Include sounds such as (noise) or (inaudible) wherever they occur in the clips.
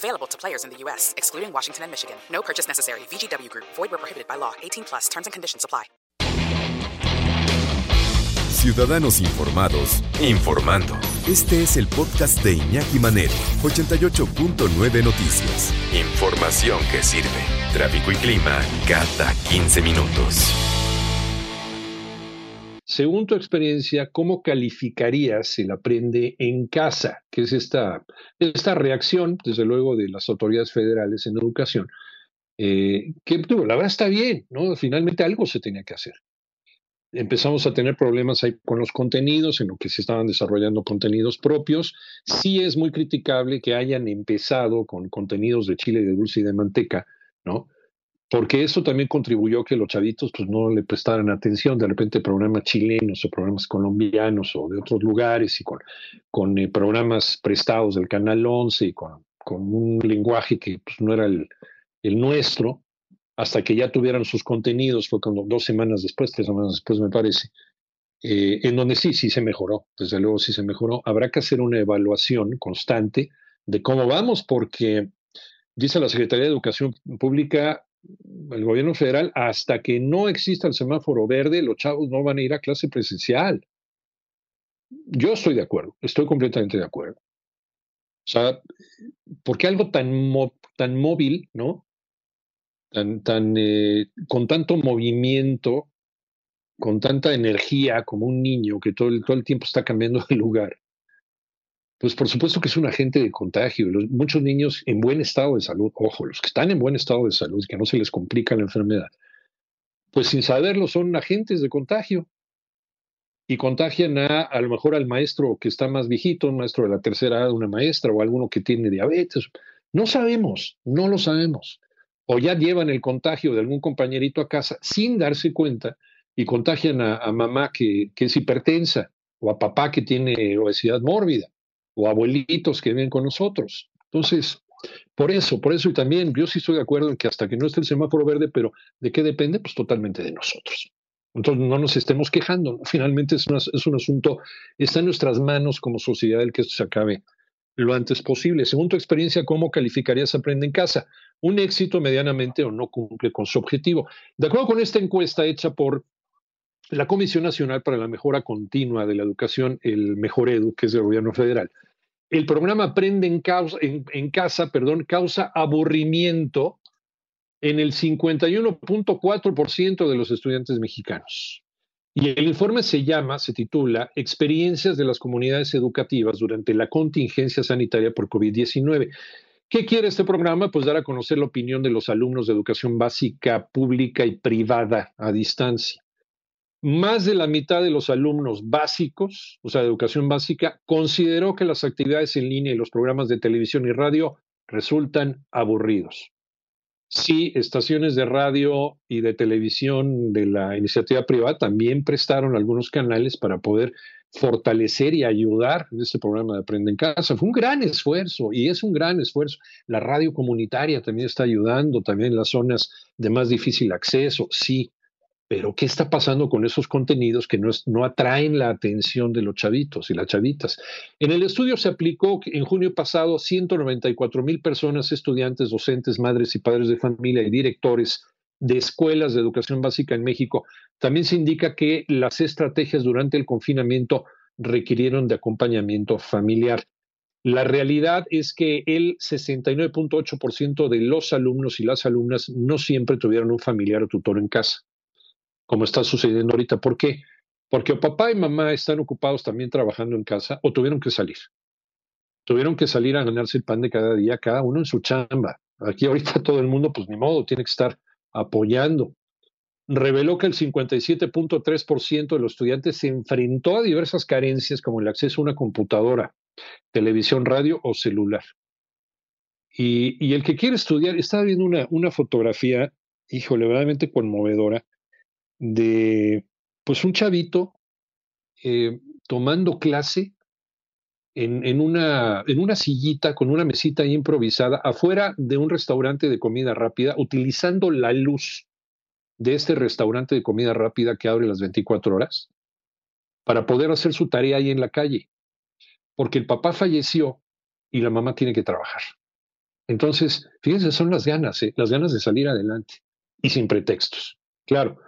Available to players in the U.S., excluding Washington and Michigan. No purchase necessary. VGW Group. Void where prohibited by law. 18 plus. Terms and conditions apply. Ciudadanos informados, informando. Este es el podcast de Iñaki Manero, 88.9 Noticias. Información que sirve. Tráfico y clima cada 15 minutos. Según tu experiencia, ¿cómo calificarías el aprende en casa? Que es esta, esta reacción, desde luego, de las autoridades federales en educación, eh, que la verdad está bien, ¿no? Finalmente algo se tenía que hacer. Empezamos a tener problemas ahí con los contenidos, en lo que se estaban desarrollando contenidos propios. Sí es muy criticable que hayan empezado con contenidos de chile, de dulce y de manteca, ¿no? Porque eso también contribuyó a que los chavitos pues, no le prestaran atención. De repente programas chilenos o programas colombianos o de otros lugares y con, eh, programas prestados del Canal 11 y con, un lenguaje que pues, no era el, el, nuestro, hasta que ya tuvieran sus contenidos, fue cuando dos semanas después, tres semanas después me parece, eh, en donde sí, sí se mejoró, desde luego sí se mejoró. Habrá que hacer una evaluación constante de cómo vamos, porque dice la Secretaría de Educación Pública, el gobierno federal, hasta que no exista el semáforo verde, los chavos no van a ir a clase presencial. Yo estoy de acuerdo, estoy completamente de acuerdo. O sea, porque algo tan, tan móvil, ¿no? Tan, tan, eh, con tanto movimiento, con tanta energía como un niño que todo el, todo el tiempo está cambiando de lugar, pues por supuesto que es un agente de contagio. muchos niños en buen estado de salud, ojo, los que están en buen estado de salud, que no se les complica la enfermedad, pues sin saberlo son agentes de contagio. Y contagian a, a lo mejor al maestro que está más viejito, un maestro de la tercera edad, una maestra o alguno que tiene diabetes. No sabemos, no lo sabemos. O ya llevan el contagio de algún compañerito a casa sin darse cuenta y contagian a, a mamá que, que es hipertensa o a papá que tiene obesidad mórbida o abuelitos que viven con nosotros. Entonces, por eso, por eso y también yo sí estoy de acuerdo en que hasta que no esté el semáforo verde, pero ¿de qué depende? Pues totalmente de nosotros. Entonces no nos estemos quejando. (laughs) Finalmente es, es un asunto, está en nuestras manos como sociedad el que esto se acabe lo antes posible. Según tu experiencia, ¿cómo calificarías Aprende en Casa? ¿Un éxito medianamente o no cumple con su objetivo? De acuerdo con esta encuesta hecha por la Comisión Nacional para la Mejora Continua de la Educación, el Mejor Edu, que es del gobierno federal, el programa Aprende en, en, casa perdón, causa aburrimiento en el 51.4% de los estudiantes mexicanos. Y el informe se llama, se titula Experiencias de las comunidades educativas durante la contingencia sanitaria por COVID-19. ¿Qué quiere este programa? Pues dar a conocer la opinión de los alumnos de educación básica, pública y privada a distancia más de la mitad de los alumnos básicos, o sea, de educación básica, consideró que las actividades en línea y los programas de televisión y radio resultan aburridos. Sí, estaciones de radio y de televisión de la iniciativa privada también prestaron algunos canales para poder fortalecer y ayudar en este programa de Aprende en Casa. Fue un gran esfuerzo y es un gran esfuerzo. La radio comunitaria también está ayudando, también en las zonas de más difícil acceso, sí, pero ¿qué está pasando con esos contenidos que no, no, atraen la atención de los chavitos y las chavitas? En el estudio se aplicó en junio pasado 194 mil personas, estudiantes, docentes, madres y padres de familia y directores de escuelas de educación básica en México. También se indica que las estrategias durante el confinamiento requirieron de acompañamiento familiar. La realidad es que el 69.8% de los alumnos y las alumnas no siempre tuvieron un familiar o tutor en casa como está sucediendo ahorita. ¿Por qué? Porque o papá y mamá están ocupados también trabajando en casa o tuvieron que salir. Tuvieron que salir a ganarse el pan de cada día, cada uno en su chamba. Aquí ahorita todo el mundo, pues ni modo, tiene que estar apoyando. Reveló que el 57.3% de los estudiantes se enfrentó a diversas carencias como el acceso a una computadora, televisión, radio o celular. Y, el que quiere estudiar, estaba viendo una, una fotografía, híjole, verdaderamente conmovedora, de pues un chavito eh, tomando clase en, en, una, en una sillita con una mesita improvisada afuera de un restaurante de comida rápida, utilizando la luz de este restaurante de comida rápida que abre las 24 horas para poder hacer su tarea ahí en la calle. Porque el papá falleció y la mamá tiene que trabajar. Entonces, fíjense, son las ganas, ¿eh? las ganas de salir adelante y sin pretextos. Claro,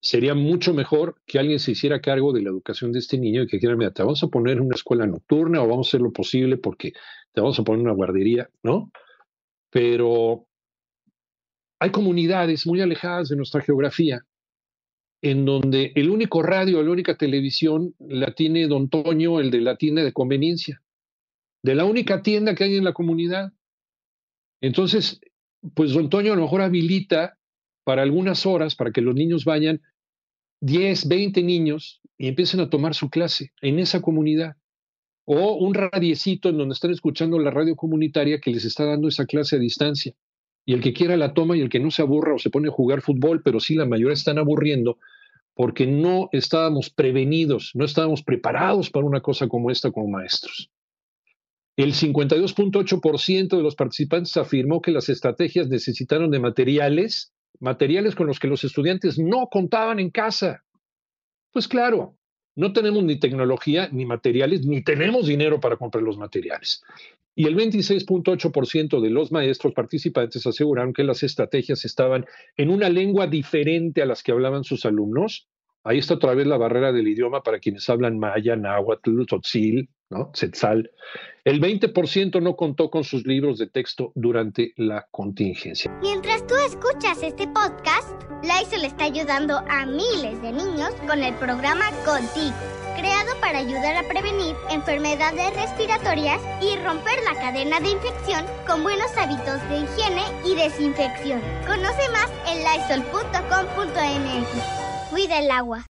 sería mucho mejor que alguien se hiciera cargo de la educación de este niño y que quiera, mira, te vamos a poner en una escuela nocturna o vamos a hacer lo posible porque te vamos a poner una guardería, ¿no? Pero hay comunidades muy alejadas de nuestra geografía en donde el único radio, la única televisión la tiene don Toño, el de la tienda de conveniencia, de la única tienda que hay en la comunidad. Entonces, pues don Toño a lo mejor habilita para algunas horas, para que los niños vayan 10, 20 niños y empiecen a tomar su clase en esa comunidad. O un radiecito en donde están escuchando la radio comunitaria que les está dando esa clase a distancia. Y el que quiera la toma y el que no se aburra o se pone a jugar fútbol, pero sí la mayoría están aburriendo porque no estábamos prevenidos, no estábamos preparados para una cosa como esta como maestros. El 52.8% de los participantes afirmó que las estrategias necesitaron de materiales, materiales con los que los estudiantes no contaban en casa. Pues claro, no tenemos ni tecnología, ni materiales, ni tenemos dinero para comprar los materiales. Y el 26.8% de los maestros participantes aseguraron que las estrategias estaban en una lengua diferente a las que hablaban sus alumnos. Ahí está otra vez la barrera del idioma para quienes hablan maya, náhuatl, tzotzil, ¿no? Setzal. El 20% no contó con sus libros de texto durante la contingencia. Mientras tú escuchas este podcast, Lysol está ayudando a miles de niños con el programa Contigo, creado para ayudar a prevenir enfermedades respiratorias y romper la cadena de infección con buenos hábitos de higiene y desinfección. Conoce más en lysol.com.mx. Cuida el agua.